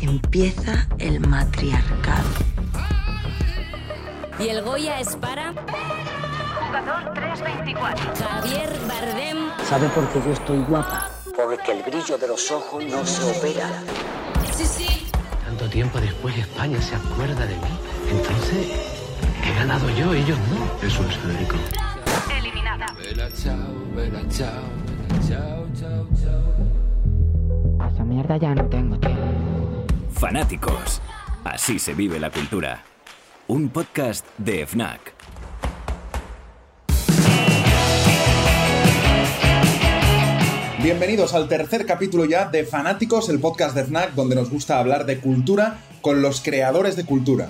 Empieza el matriarcado. Y el Goya es para Jugador 324. Javier Bardem. ¿Sabe por qué yo estoy guapa? Porque el brillo de los ojos no se opera. Sí, sí. Tanto tiempo después España se acuerda de mí. Entonces, he ganado yo, ellos no. Eso es Federico. Eliminada. A esa mierda ya no tengo tiempo. Fanáticos. Así se vive la cultura. Un podcast de FNAC. Bienvenidos al tercer capítulo ya de Fanáticos, el podcast de FNAC donde nos gusta hablar de cultura con los creadores de cultura.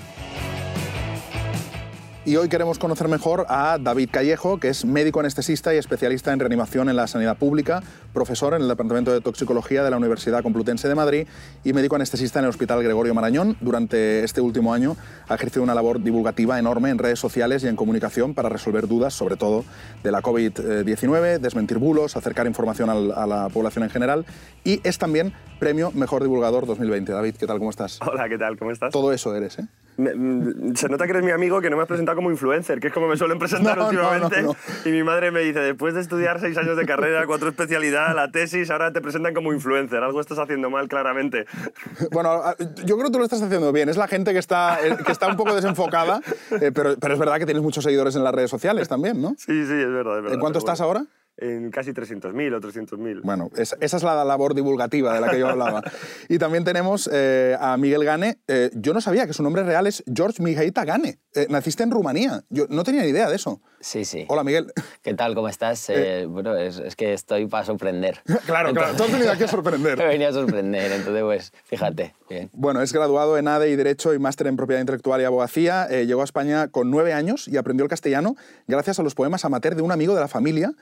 Y hoy queremos conocer mejor a David Callejo, que es médico anestesista y especialista en reanimación en la sanidad pública, profesor en el Departamento de Toxicología de la Universidad Complutense de Madrid y médico anestesista en el Hospital Gregorio Marañón. Durante este último año ha ejercido una labor divulgativa enorme en redes sociales y en comunicación para resolver dudas, sobre todo de la COVID-19, desmentir bulos, acercar información a la población en general y es también premio Mejor Divulgador 2020. David, ¿qué tal? ¿Cómo estás? Hola, ¿qué tal? ¿Cómo estás? Todo eso eres, ¿eh? Me- mm, se nota que eres mi amigo que no me has presentado como influencer, que es como me suelen presentar No, no, últimamente. no, Y mi madre me dice, después de estudiar seis años de carrera, cuatro especialidades, la tesis, ahora te presentan como influencer. Algo estás haciendo mal, claramente. Bueno, a- yo creo que tú lo estás haciendo bien. Es la gente que está, eh, que está un poco desenfocada, eh, pero, pero es verdad que tienes muchos seguidores en las redes sociales también, ¿no? Sí, sí, es verdad. es verdad, ¿En cuánto estás bueno. ahora? En casi 300.000 o 300.000. Bueno, esa, esa es la labor divulgativa de la que yo hablaba. Y también tenemos eh, a Miguel Gane. Eh, yo no sabía que su nombre real es George Mijaita Gane. Eh, naciste en Rumanía. Yo no tenía ni idea de eso. Sí, sí. Hola, Miguel. ¿Qué tal? ¿Cómo estás? Eh, bueno, es, es que estoy para sorprender. Claro, claro. Tú has venido aquí a sorprender. Me venía a sorprender, entonces pues fíjate. Bien. Bueno, es graduado en ADE y Derecho y máster en Propiedad Intelectual y Abogacía. Eh, llegó a España con nueve años y aprendió el castellano gracias a los poemas amateur de un amigo de la familia.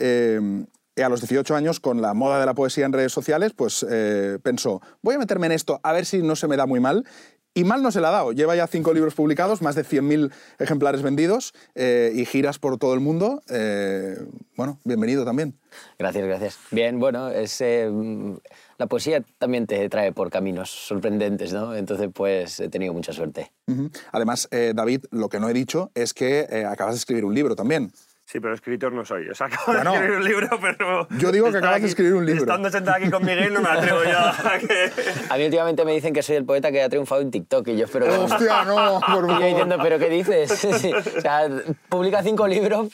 Eh, a los 18 años, con la moda de la poesía en redes sociales, pues eh, pensó, voy a meterme en esto a ver si no se me da muy mal. Y mal no se le ha dado. Lleva ya cinco libros publicados, más de 100.000 ejemplares vendidos eh, y giras por todo el mundo. Eh, bueno, bienvenido también. Gracias, gracias. Bien, bueno, es, eh, la poesía también te trae por caminos sorprendentes, ¿no? Entonces pues he tenido mucha suerte. Además, David, lo que no he dicho es que acabas de escribir un libro también. Sí, pero escritor no soy. O sea, acabo Bueno, de escribir un libro, pero... yo digo que acabas de aquí- escribir un libro. Estando sentado aquí con Miguel no me atrevo yo a que... A mí últimamente me dicen que soy el poeta que ha triunfado en TikTok y yo espero que... Hostia, no, por Y yo favor. diciendo, ¿pero qué dices? O sea, publica cinco libros,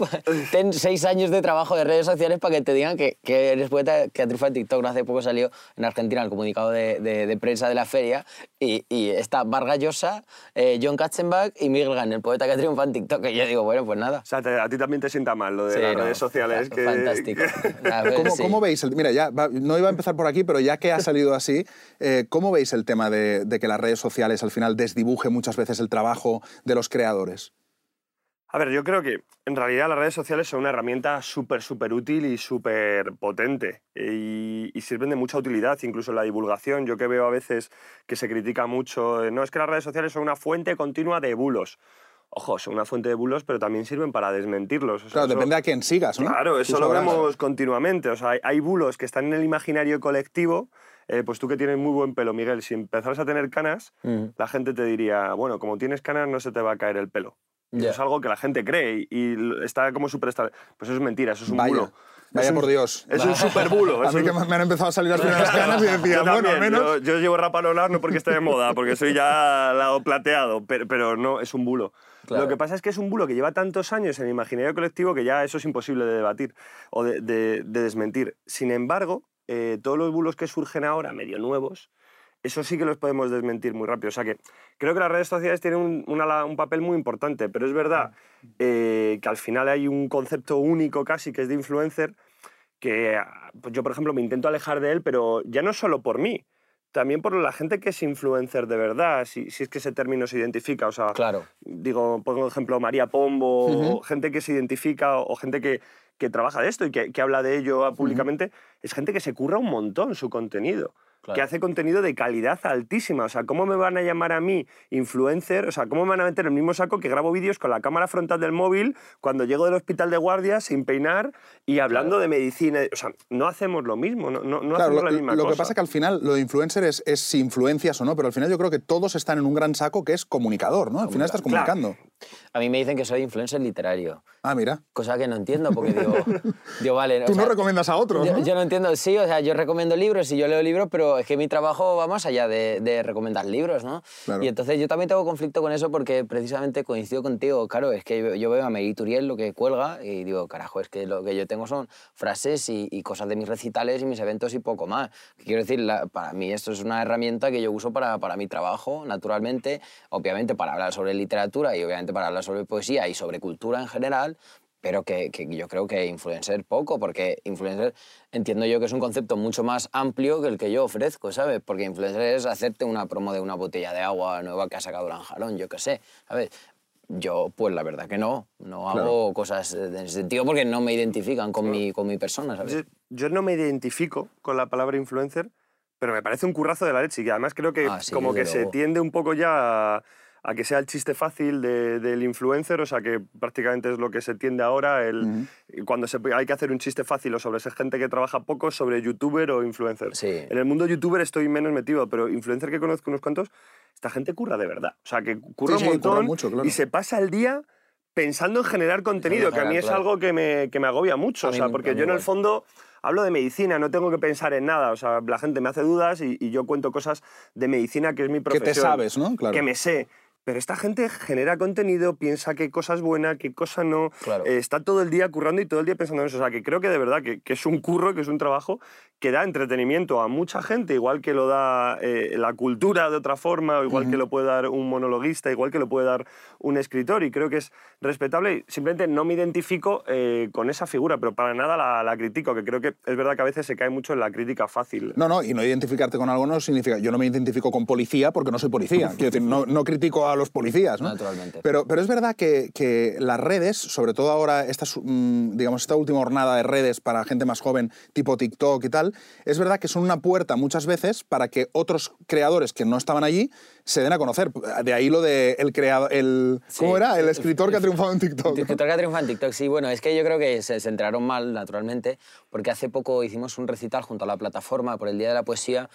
ten seis años de trabajo de redes sociales para que te digan que, que eres poeta que ha triunfado en TikTok. No hace poco salió en Argentina el comunicado de, de- de prensa de la feria y, y está Vargas Llosa, eh, John Katzenbach y Miguel Gann, el poeta que ha triunfado en TikTok. Y yo digo, bueno, pues nada. O sea, te- a ti también te sienta mal lo de Sí, las no, redes sociales. que, Fantástico. ver, ¿Cómo, sí. cómo veis? El, mira, ya va- no iba a empezar por aquí, pero ya que ha salido así, eh, ¿cómo veis el tema de, de que las redes sociales al final desdibujen muchas veces el trabajo de los creadores? A ver, yo creo que en realidad las redes sociales son una herramienta súper, súper útil y súper potente y, y sirven de mucha utilidad, incluso en la divulgación. Yo que veo a veces que se critica mucho, eh, no es que las redes sociales son una fuente continua de bulos. Ojo, son una fuente de bulos, pero también sirven para desmentirlos. O sea, Claro, eso- depende a quién sigas, ¿no? Claro, eso lo vemos continuamente. O sea, hay, hay bulos que están en el imaginario colectivo. eh, pues tú que tienes muy buen pelo, Miguel, si empezaras a tener canas, Ujú. la gente te diría, bueno, como tienes canas no se te va a caer el pelo. Y Ya. Eso es algo que la gente cree y, y está como súper. Pues eso es mentira, eso es un Vaya, bulo. vaya un- por Dios. Es un super bulo. A mí un- que me han empezado a salir las primeras canas y decía, Yo bueno, al también, menos... Yo, yo llevo rapalolar no porque esté de moda, porque soy ya lado plateado, pero, pero no, es un bulo. Claro. Lo que pasa es que es un bulo que lleva tantos años en el imaginario colectivo que ya eso es imposible de debatir o de, de- de desmentir. Sin embargo, eh, todos los bulos que surgen ahora, medio nuevos, eso sí que los podemos desmentir muy rápido. O sea que creo que las redes sociales tienen un, una- un papel muy importante, pero es verdad eh, que al final hay un concepto único casi que es de influencer que ah, pues yo, por ejemplo, me intento alejar de él, pero ya no solo por mí, también por la gente que es influencer de verdad, si, si es que ese término se identifica. O sea, Claro. digo, pongo ejemplo María Pombo, gente que se identifica o gente que, que trabaja de esto y que, que habla de ello públicamente, es gente que se curra un montón su contenido. Claro. Que hace contenido de calidad altísima. O sea, ¿cómo me van a llamar a mí influencer? O sea, ¿cómo me van a meter en el mismo saco que grabo vídeos con la cámara frontal del móvil cuando llego del hospital de guardia sin peinar y hablando de medicina? O sea, no hacemos lo mismo, no, no, no Claro, hacemos lo, la misma lo cosa. que pasa es que al final lo de influencer es, es si influencias o no, pero al final yo creo que todos están en un gran saco que es comunicador, ¿no? Al final estás comunicando. A mí me dicen que soy influencer literario. Ah, mira. Cosa que no entiendo, porque digo, digo vale. o Tú no sea, recomiendas a otros, yo, ¿no? yo no entiendo, sí, o sea, yo recomiendo libros y yo leo libros, pero es que mi trabajo va más allá de, de recomendar libros, ¿no? Claro. Y entonces yo también tengo conflicto con eso porque precisamente coincido contigo, claro, es que yo, yo veo a Mary Turiel lo que cuelga y digo, carajo, es que lo que yo tengo son frases y, y cosas de mis recitales y mis eventos y poco más. Quiero decir, la- para mí esto es una herramienta que yo uso para, para mi trabajo, naturalmente, obviamente para hablar sobre literatura y obviamente para hablar sobre poesía y sobre cultura en general, pero que, que yo creo que influencer poco, porque influencer entiendo yo que es un concepto mucho más amplio que el que yo ofrezco, ¿sabes? Porque influencer es hacerte una promo de una botella de agua nueva que ha sacado Lanjarón, yo qué sé, ¿sabes? Yo, pues la verdad que no, no hago cosas en ese sentido porque no me identifican con mi, con mi persona, ¿sabes? Yo, yo no me identifico con la palabra influencer, pero me parece un currazo de la leche. Y además creo que Ah, sí, como que desde se luego. tiende un poco ya a, a que sea el chiste fácil de- del influencer, o sea que prácticamente es lo que se tiende ahora, el, cuando se, hay que hacer un chiste fácil o sobre esa gente que trabaja poco, sobre youtuber o influencer. Sí. En el mundo youtuber estoy menos metido, pero influencer que conozco unos cuantos, esta gente curra de verdad. O sea, que curra Sí, un sí, curra montón mucho, claro. y se pasa el día pensando en generar contenido, que a mí es algo que me, que me agobia mucho. O sea, porque yo en el fondo hablo de medicina, no tengo que pensar en nada. O sea, la gente me hace dudas y, y yo cuento cosas de medicina que es mi Que profesión. te sabes, ¿no? Claro. Que me sé. Pero esta gente genera contenido, piensa qué cosa es buena, qué cosa no. Claro. Eh, está todo el día currando y todo el día pensando en eso. O sea, que creo que de verdad que, que es un curro, que es un trabajo que da entretenimiento a mucha gente, igual que lo da eh, la cultura de otra forma, o igual que lo puede dar un monologuista, igual que lo puede dar un escritor. Y creo que es respetable. Simplemente no me identifico eh, con esa figura, pero para nada la, la critico, que creo que es verdad que a veces se cae mucho en la crítica fácil. No, no, y no identificarte con algo no significa. Yo no me identifico con policía porque no soy policía. Quiero decir, no, no critico a los policías, ¿no? Naturalmente. Pero, pero es verdad que, que las redes, sobre todo ahora, esta, mm, digamos, esta última jornada de redes para gente más joven, tipo TikTok y tal, es verdad que son una puerta muchas veces para que otros creadores que no estaban allí se den a conocer. De ahí lo de el creador. El, ¿Cómo era? El escritor que ha triunfado en TikTok. Que que triunfa en TikTok, sí. Bueno, es que yo creo que se, se enteraron mal, naturalmente, porque hace poco hicimos un recital junto a la plataforma por el Día de la Poesía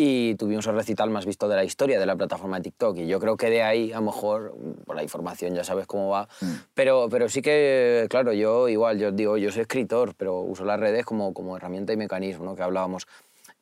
y tuvimos el recital más visto de la historia de la plataforma de TikTok. Y yo creo que de ahí, a lo mejor, mm, por la información ya sabes cómo va, pero, pero sí que, claro, yo igual, yo digo, yo soy escritor, pero uso las redes como, como herramienta y mecanismo, ¿no? que hablábamos.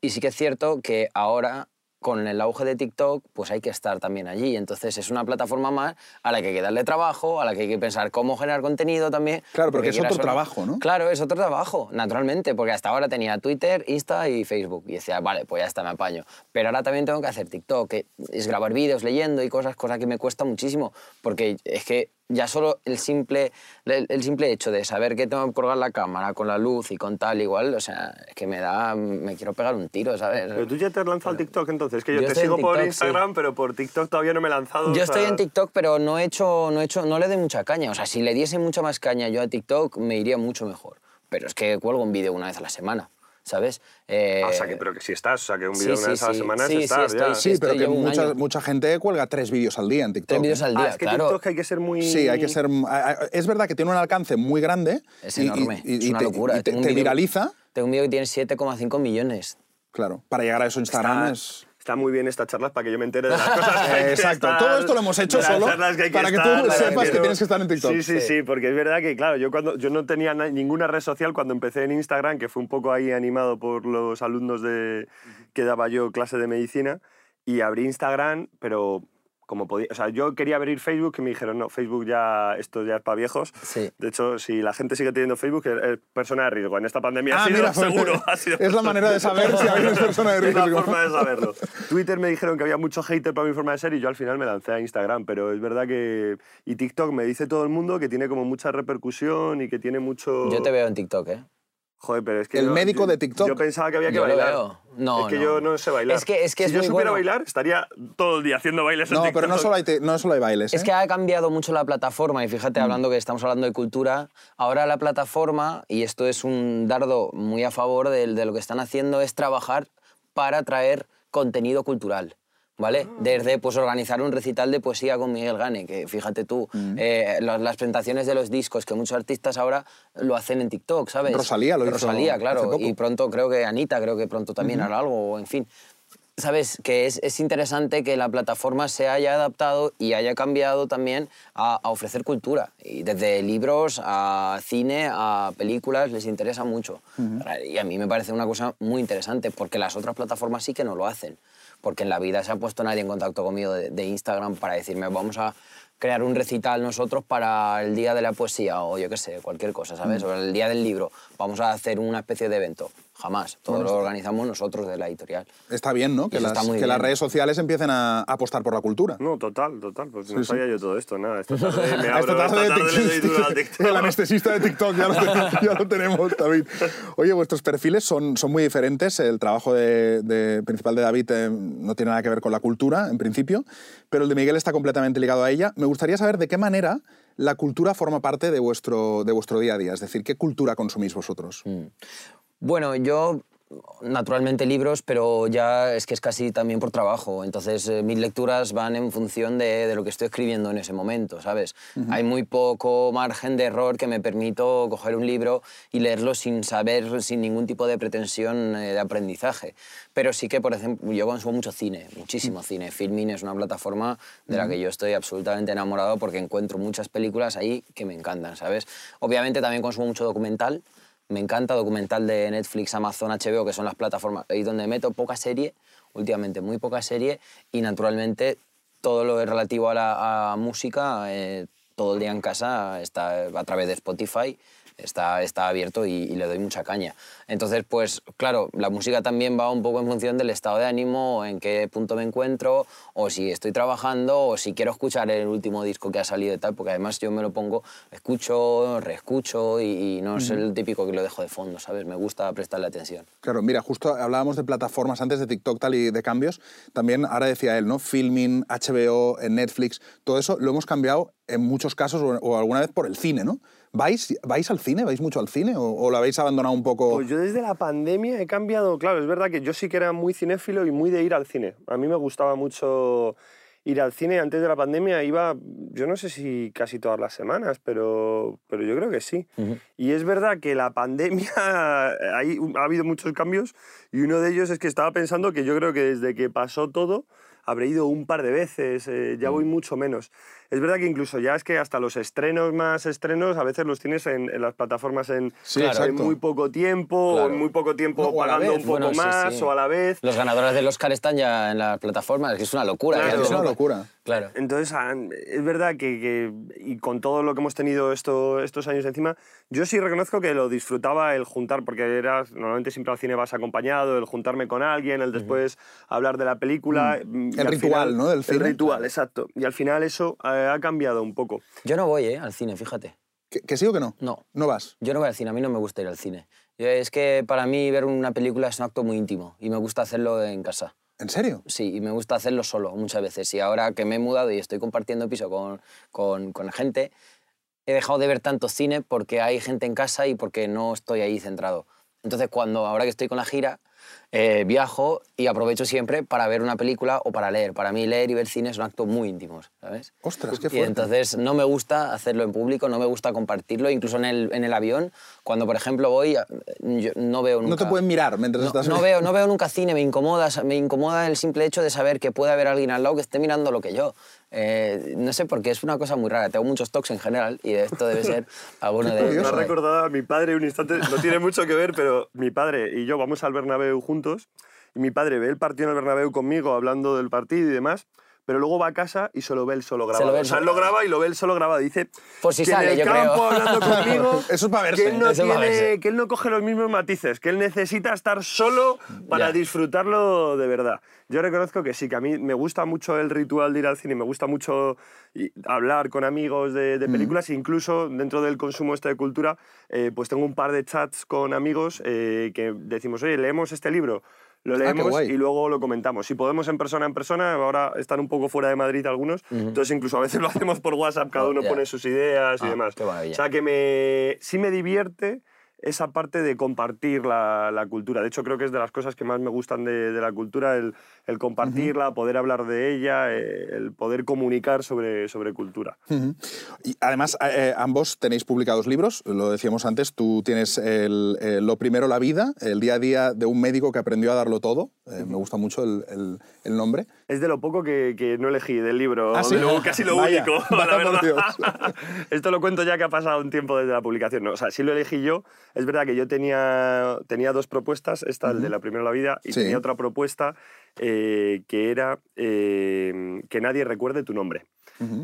Y sí que es cierto que ahora con el auge de TikTok, pues hay que estar también allí. Entonces es una plataforma más a la que hay que darle trabajo, a la que hay que pensar cómo generar contenido también. Claro, porque es quieras otro trabajo, ¿no? Claro, es otro trabajo, naturalmente, porque hasta ahora tenía Twitter, Insta y Facebook. Y decía, vale, pues ya está, me apaño. Pero ahora también tengo que hacer TikTok, que es grabar vídeos leyendo y cosas, cosas que me cuesta muchísimo, porque es que ya solo el simple, el, el simple hecho de saber que tengo que colgar la cámara con la luz y con tal igual, o sea, es que me da, me quiero pegar un tiro, ¿sabes? Pero tú ya te has lanzado al TikTok entonces, que yo, Yo te sigo por Instagram, sí. pero por TikTok todavía no me he lanzado. Yo o estoy en TikTok, pero no he hecho, no he hecho, no le doy mucha caña. O sea, si le diese mucha más caña yo a TikTok, me iría mucho mejor. Pero es que cuelgo un vídeo una vez a la semana, ¿sabes? Eh, Ah, o sea, que, pero que sí estás, o sea, que un sí, vídeo una sí, vez a la sí. semana Sí, es sí, estar estoy- ya. sí, Sí, pero que mucha, mucha gente cuelga tres vídeos al día en TikTok. Tres vídeos al Ah, día, es que claro. TikTok hay que ser muy... Sí, hay que ser. Es verdad que tiene un alcance muy grande. Es y- y- enorme, y- es y una te- locura. y te, Tengo un te vídeo- viraliza. Tengo un vídeo que tiene 7,5 millones. Claro, para llegar a eso Instagram Está, es. Está muy bien estas charlas para que yo me entere de las cosas que que Exacto, estar, todo esto lo hemos hecho solo que para que estar, tú sepas que quiero. tienes que estar en TikTok. Sí, sí, Sí. sí, porque es verdad que, claro, yo, cuando, yo no tenía na- ninguna red social cuando empecé en Instagram, que fue un poco ahí animado por los alumnos de, que daba yo clase de medicina, y abrí Instagram, pero como podía... O sea, yo quería abrir Facebook y me dijeron, no, Facebook ya, esto ya es para viejos. Sí. De hecho, si la gente sigue teniendo Facebook, es, persona de riesgo. En esta pandemia Ah, ha sido mira, pues, seguro. ha sido es la manera de saber si alguien es persona de es la riesgo. forma de saberlo. Twitter me dijeron que había mucho hater para mi forma de ser y yo al final me lancé a Instagram, pero es verdad que... Y TikTok me dice todo el mundo que tiene como mucha repercusión y que tiene mucho... Yo te veo en TikTok, ¿eh? Joder, pero es que... El yo- médico yo- de TikTok. Yo pensaba que había que Yo lo bailar. veo. No, es que no. yo no sé bailar. Es que- es que si es yo muy supiera bueno. bailar, estaría todo el día haciendo bailes en No, pero no solo hay, te- no solo hay bailes. Es ¿eh? que ha cambiado mucho la plataforma y fíjate, hablando que estamos hablando de cultura, ahora la plataforma, y esto es un dardo muy a favor de, de lo que están haciendo, es trabajar para traer contenido cultural. ¿Vale? Desde pues, organizar un recital de poesía con Miguel Gane, que fíjate tú, eh, las, las presentaciones de los discos, que muchos artistas ahora lo hacen en TikTok, ¿sabes? Rosalía lo hizo Rosalía, hace claro. poco. Y pronto creo que Anita, creo que pronto también hará algo, en fin. Sabes que es, es interesante que la plataforma se haya adaptado y haya cambiado también a, a ofrecer cultura. Y desde libros a cine, a películas, les interesa mucho. Y a mí me parece una cosa muy interesante, porque las otras plataformas sí que no lo hacen. Porque en la vida se ha puesto nadie en contacto conmigo de, de Instagram para decirme, vamos a crear un recital nosotros para el Día de la Poesía o yo qué sé, cualquier cosa, ¿sabes? O el Día del Libro. Vamos a hacer una especie de evento. Jamás. Todo lo organizamos nosotros de la editorial. Está bien, ¿no? Que, las, que las redes sociales empiecen a apostar por la cultura. No, total, total. Pues no sí. sabía yo todo esto, nada. Esta tarde me abro, esta tarde, esta tarde le doy duro al el anestesista de TikTok ya lo, tenemos, ya lo tenemos, David. Oye, vuestros perfiles son, son muy diferentes. El trabajo de, de- principal de David eh, no tiene nada que ver con la cultura, en principio, pero el de Miguel está completamente ligado a ella. Me gustaría saber de qué manera la cultura forma parte de vuestro, de vuestro día a día. Es decir, ¿qué cultura consumís vosotros? Bueno, yo naturalmente libros, pero ya es que es casi también por trabajo. Entonces eh, mis lecturas van en función de, de lo que estoy escribiendo en ese momento, ¿sabes? Hay muy poco margen de error que me permito coger un libro y leerlo sin saber, sin ningún tipo de pretensión eh, de aprendizaje. Pero sí que, por ejemplo, yo consumo mucho cine, muchísimo cine. Filmin es una plataforma de la que yo estoy absolutamente enamorado porque encuentro muchas películas ahí que me encantan, ¿sabes? Obviamente también consumo mucho documental. Me encanta documental de Netflix, Amazon, HBO, que son las plataformas ahí donde meto poca serie, últimamente muy poca serie, y naturalmente todo lo relativo a la música, eh, todo el día en casa está a través de Spotify, está, está abierto y, y le doy mucha caña. Entonces, pues claro, la música también va un poco en función del estado de ánimo, en qué punto me encuentro, o si estoy trabajando, o si quiero escuchar el último disco que ha salido y tal, porque además yo me lo pongo, escucho, reescucho y, y no es el típico que lo dejo de fondo, ¿sabes? Me gusta prestarle atención. Claro, mira, justo hablábamos de plataformas antes de TikTok tal y de cambios. También ahora decía él, ¿no? Filming, HBO, Netflix, todo eso lo hemos cambiado en muchos casos o, alguna vez por el cine, ¿no? ¿Vais, ¿Vais al cine? ¿Vais mucho al cine? ¿O, o lo habéis abandonado un poco? Pues yo desde la pandemia he cambiado, claro, es verdad que yo sí que era muy cinéfilo y muy de ir al cine. A mí me gustaba mucho ir al cine. Antes de la pandemia iba, yo no sé si casi todas las semanas, pero, pero yo creo que sí. Y es verdad que la pandemia, ahí ha habido muchos cambios y uno de ellos es que estaba pensando que yo creo que desde que pasó todo habré ido un par de veces, eh, ya voy mucho menos. Es verdad que incluso ya es que hasta los estrenos más estrenos a veces los tienes en, en las plataformas en, Sí, en exacto. muy poco tiempo, Claro. o en muy poco tiempo No, pagando un poco Bueno, sí, más sí. o a la vez. Los ganadores del Oscar están ya en las plataformas, es que es una locura. Claro. es una locura. Claro. Entonces, ah, es verdad que, que- y con todo lo que hemos tenido esto, estos años encima, yo sí reconozco que lo disfrutaba el juntar, porque era, normalmente siempre al cine vas acompañado, el juntarme con alguien, el después hablar de la película. mm, y El al ritual, final- ¿no? del cine. El ritual, exacto. Y al final eso eh, ha cambiado un poco. Yo no voy eh, al cine, fíjate. ¿Que, que sí o que no? No. ¿No vas? Yo no voy al cine, a mí no me gusta ir al cine. Yo- es que para mí ver una película es un acto muy íntimo y me gusta hacerlo en casa. ¿En serio? Sí, y me gusta hacerlo solo muchas veces. Y ahora que me he mudado y estoy compartiendo piso con, con, con gente, he dejado de ver tanto cine porque hay gente en casa y porque no estoy ahí centrado. Entonces, cuando ahora que estoy con la gira, eh, viajo y aprovecho siempre para ver una película o para leer. Para mí leer y ver cine es un acto muy íntimo, ¿sabes? Ostras, qué Y fuerte. entonces no me gusta hacerlo en público, no me gusta compartirlo, incluso en el, en el avión, cuando por ejemplo voy, yo no veo nunca... No te pueden mirar mientras No, estás... no veo, no veo nunca cine, me incomoda, me incomoda el simple hecho de saber que puede haber alguien al lado que esté mirando lo que yo. Eh, no sé, porque es una cosa muy rara. Tengo muchos toques en general y esto debe ser alguno de Me ha ellos. recordado a mi padre un instante, no tiene mucho que ver, pero mi padre y yo vamos al Bernabéu juntos y mi padre ve el partido en el Bernabéu conmigo hablando del partido y demás, pero luego va a casa y solo ve el solo grabado. lo ve o él sea, él solo. lo graba y lo ve él solo grabado. Dice Por si que sale, en el yo creo. campo hablando conmigo Eso es para verse. que él, no Eso es para tiene- verse. que él no coge los mismos matices, que él necesita estar solo para Ya. disfrutarlo de verdad. Yo reconozco que sí, que a mí me gusta mucho el ritual de ir al cine, me gusta mucho y- hablar con amigos de, de películas, incluso dentro del consumo este de cultura, eh, pues tengo un par de chats con amigos eh, que decimos, oye, leemos este libro, lo Ah, leemos y luego lo comentamos. Si podemos en persona, en persona, ahora están un poco fuera de Madrid algunos, entonces incluso a veces lo hacemos por WhatsApp, cada Oh, uno pone sus ideas y Ah, demás. qué. O sea que me, sí me divierte esa parte de compartir la, la cultura. De hecho, creo que es de las cosas que más me gustan de, de la cultura, el, el compartirla, poder hablar de ella, eh, el poder comunicar sobre, sobre cultura. Y además, eh, ambos tenéis publicados libros, lo decíamos antes, tú tienes el, eh, Lo primero, la vida, el día a día de un médico que aprendió a darlo todo, eh, me gusta mucho el, el- nombre. Es de lo poco que, que no elegí del libro, ¿Ah, sí? lo- casi lo Vaya, único, la verdad. Esto lo cuento ya que ha pasado un tiempo desde la publicación. No, o sea, sí lo elegí yo. Es verdad que yo tenía, tenía dos propuestas, esta, el de la primera la vida, y Sí. tenía otra propuesta eh, que era eh, que nadie recuerde tu nombre.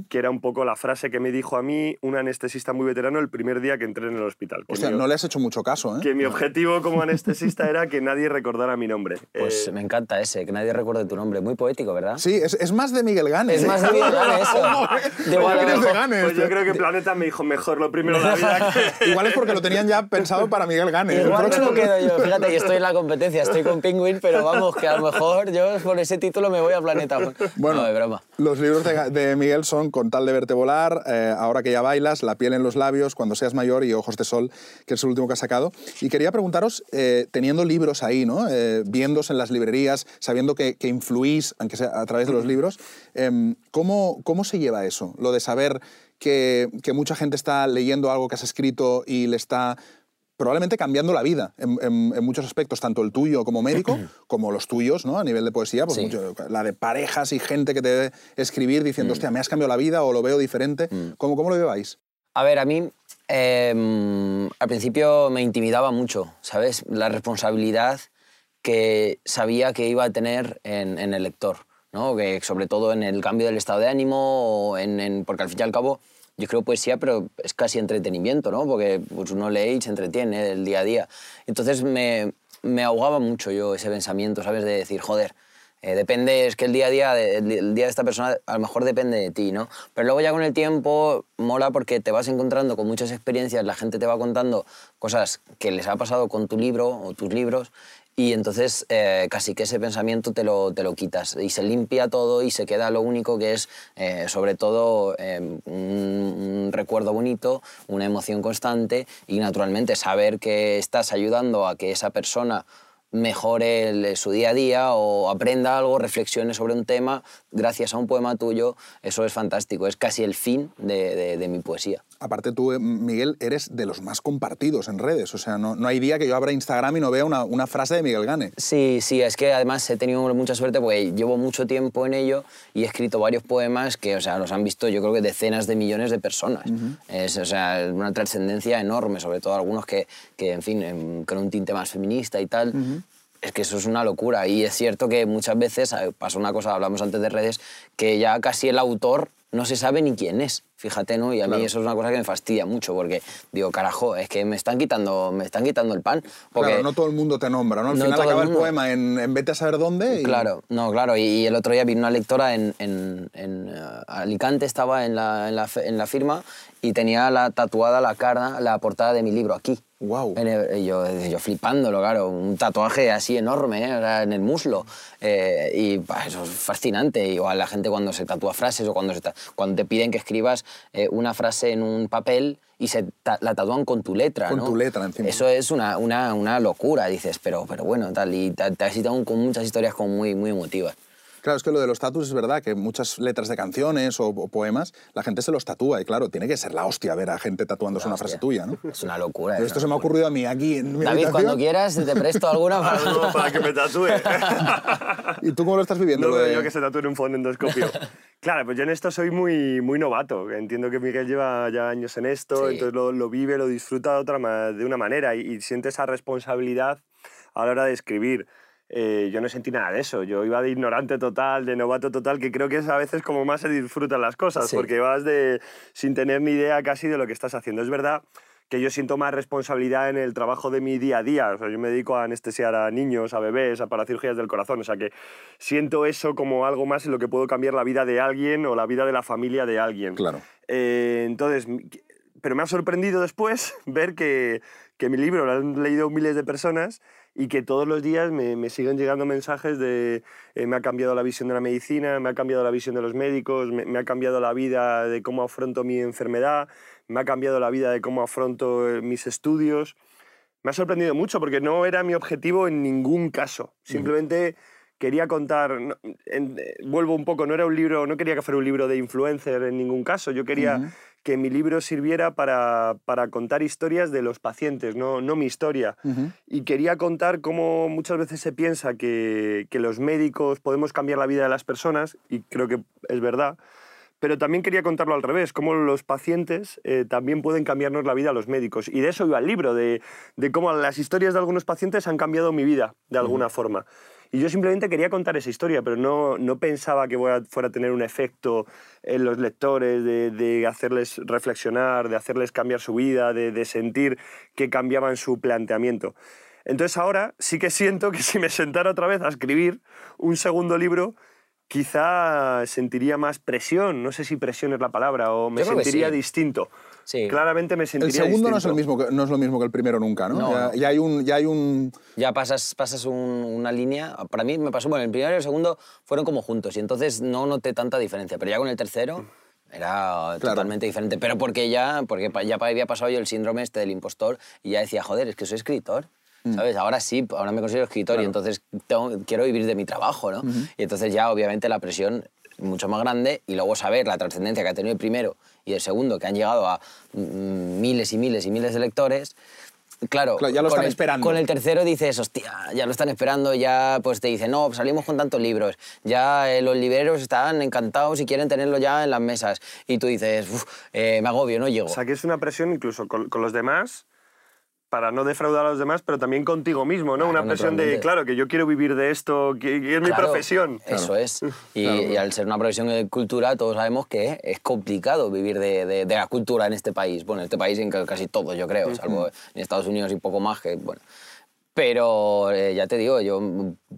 Que era un poco la frase que me dijo a mí un anestesista muy veterano el primer día que entré en el hospital. Hostia, mi- no le has hecho mucho caso, ¿eh? que mi objetivo como anestesista era que nadie recordara mi nombre. Pues Eh, me encanta ese, que nadie recuerde tu nombre. Muy poético, ¿verdad? Sí, es, es más de Miguel Gane. Es ¿eh? más de Miguel Gane eso. Pues De igual de mejor- Gane, pues yo creo que Planeta me dijo mejor lo primero en la vida que... Igual es porque lo tenían ya pensado para Miguel Gane. El Igual me próximo- lo quedo yo. Fíjate que estoy en la competencia, estoy con Penguin, pero vamos, que a lo mejor yo por ese título me voy a Planeta. Bueno, no, de broma. los libros de, de Miguel son Con tal de verte volar, eh, Ahora que ya bailas, La piel en los labios, Cuando seas mayor y Ojos de sol, que es el último que ha sacado. Y quería preguntaros, eh, teniendo libros ahí, ¿no? Eh, viéndose en las librerías, sabiendo que, que influís, aunque sea a través de los libros, em, ¿cómo, ¿cómo se lleva eso? Lo de saber que, que mucha gente está leyendo algo que has escrito y le está probablemente cambiando la vida en, en- en muchos aspectos, tanto el tuyo como médico, como los tuyos, ¿no? A nivel de poesía, pues Sí. mucho- la de parejas y gente que te debe escribir diciendo, hostia, me has cambiado la vida o lo veo diferente. ¿Cómo, ¿Cómo lo lleváis? A ver, a mí eh, al principio me intimidaba mucho, ¿sabes? La responsabilidad que sabía que iba a tener en, en el lector, ¿no? Que sobre todo en el cambio del estado de ánimo, o en, en- porque al fin y al cabo yo creo poesía, pero es casi entretenimiento, ¿no? Porque pues, uno lee y se entretiene del día a día. Entonces me, me ahogaba mucho yo ese pensamiento, ¿sabes? De decir, joder, eh, depende, es que el día a día, el, el día de esta persona a lo mejor depende de ti, ¿no? Pero luego ya con el tiempo mola porque te vas encontrando con muchas experiencias, la gente te va contando cosas que les ha pasado con tu libro o tus libros y entonces eh, casi que ese pensamiento te lo, te lo quitas y se limpia todo y se queda lo único que es eh, sobre todo eh, un, recuerdo bonito, una emoción constante y naturalmente saber que estás ayudando a que esa persona mejore su día a día o aprenda algo, reflexione sobre un tema gracias a un poema tuyo, eso es fantástico, es casi el fin de- de mi poesía. Aparte tú, eh, Miguel, eres de los más compartidos en redes. O sea, no, no hay día que yo abra Instagram y no vea una, una frase de Miguel Gane. Sí, sí, es que además he tenido mucha suerte porque llevo mucho tiempo en ello y he escrito varios poemas que, o sea, los han visto yo creo que decenas de millones de personas. Es, o sea, una trascendencia enorme, sobre todo algunos que, que en fin, em, con un tinte más feminista y tal. Es que eso es una locura y es cierto que muchas veces eh, pasa una cosa, hablamos antes de redes, que ya casi el autor no se sabe ni quién es, fíjate, ¿no? Y a Claro. mí eso es una cosa que me fastidia mucho porque digo, carajo, es que me están quitando, me están quitando el pan. Porque Claro, no todo el mundo te nombra, ¿no? Al No final el acaba el, mundo. poema en, en vete a saber dónde y... Claro, no, claro. Y, y el otro día vino una lectora en, en- en, eh, Alicante, estaba en la, en, la, en la firma y tenía la, tatuada la cara, la portada de mi libro aquí. Wow. El- yo, yo flipándolo, claro, un tatuaje así enorme ¿eh? En el muslo. Eh, y bah, eso es fascinante. Igual la gente cuando se tatúa frases o cuando, se cuando te piden que escribas eh, una frase en un papel y se ta- la tatúan con tu letra. Con ¿no? tu letra encima. Eso es una, una, una locura, dices, pero, pero bueno, tal. Y te, te has citado con muchas historias como muy, muy emotivas. Claro, es que lo de los tatus es verdad, que muchas letras de canciones o, o poemas, la gente se los tatúa y claro, tiene que ser la hostia ver a gente tatuándose una frase tuya, ¿no? Es una locura. Pero es esto se me ha ocurrido a mí aquí en mi David, habitación. cuando quieras, te presto alguna para... Algo para que me tatúe. ¿Y tú cómo lo estás viviendo? No lo de- yo que se tatúe en un fonendoscopio. claro, pues yo en esto soy muy, muy novato. Entiendo que Miguel lleva ya años en esto, Sí. entonces lo, lo vive, lo disfruta de, otra, de una manera y, y siente esa responsabilidad a la hora de escribir. Eh, yo no sentí nada de eso. Yo iba de ignorante total, de novato total, que creo que es a veces como más se disfrutan las cosas, Sí. porque vas de, sin tener ni idea casi de lo que estás haciendo. Es verdad que yo siento más responsabilidad en el trabajo de mi día a día. O sea, yo me dedico a anestesiar a niños, a bebés, a para cirugías del corazón. O sea, que siento eso como algo más en lo que puedo cambiar la vida de alguien o la vida de la familia de alguien. Claro. Eh, entonces, pero me ha sorprendido después ver que, que mi libro lo han leído miles de personas y que todos los días me, me siguen llegando mensajes de eh, me ha cambiado la visión de la medicina, me ha cambiado la visión de los médicos, me, me ha cambiado la vida de cómo afronto mi enfermedad, me ha cambiado la vida de cómo afronto eh, mis estudios. Me ha sorprendido mucho porque no era mi objetivo en ningún caso. Simplemente quería contar, en- eh, vuelvo un poco, no era un libro, no quería que fuera un libro de influencer en ningún caso. Yo quería que mi libro sirviera para, para contar historias de los pacientes, no, no mi historia. Y quería contar cómo muchas veces se piensa que, que los médicos podemos cambiar la vida de las personas, y creo que es verdad, pero también quería contarlo al revés, cómo los pacientes eh, también pueden cambiarnos la vida a los médicos. Y de eso iba el libro, de, de cómo las historias de algunos pacientes han cambiado mi vida de alguna forma. Y yo simplemente quería contar esa historia, pero no, no pensaba que fuera a tener un efecto en los lectores, de, de hacerles reflexionar, de hacerles cambiar su vida, de, de sentir que cambiaban su planteamiento. Entonces ahora sí que siento que si me sentara otra vez a escribir un segundo libro, quizá sentiría más presión. No sé si presión es la palabra, o me sentiría sí. distinto. Sí. Claramente me El sentiría segundo no es, el mismo que, no es lo mismo que el primero nunca, ¿no? No, ya, no. ya hay un, ya hay un... Ya pasas, pasas un- una línea. Para mí me pasó, bueno, el primero y el segundo fueron como juntos y entonces no noté tanta diferencia. Pero ya con el tercero era totalmente diferente. Pero porque ya, porque ya había pasado yo el síndrome este del impostor y ya decía, joder, es que soy escritor. ¿Sabes? Ahora sí, ahora me considero escritor y entonces tengo- quiero vivir de mi trabajo, ¿no? Y entonces ya obviamente la presión mucho más grande y luego saber la trascendencia que ha tenido el primero y el segundo, que han llegado a mm, miles y miles y miles de lectores, Claro, Claro, ya lo con están el- esperando. Con el tercero dices, hostia, ya lo están esperando, ya pues te dicen, no, salimos con tantos libros, ya eh, los libreros están encantados y quieren tenerlo ya en las mesas. Y tú dices, "Uf, eh, me agobio, no llego. O sea, que es una presión incluso con, con los demás para no defraudar a los demás, pero también contigo mismo, ¿no? Claro, una presión de, claro, que yo quiero vivir de esto, que, que es mi profesión. Eso es. Y, y al ser una profesión de cultura, todos sabemos que es complicado vivir de, de- de la cultura en este país. Bueno, en este país en ca- casi todo, yo creo, salvo en Estados Unidos y poco más, que bueno. Pero eh, ya te digo, yo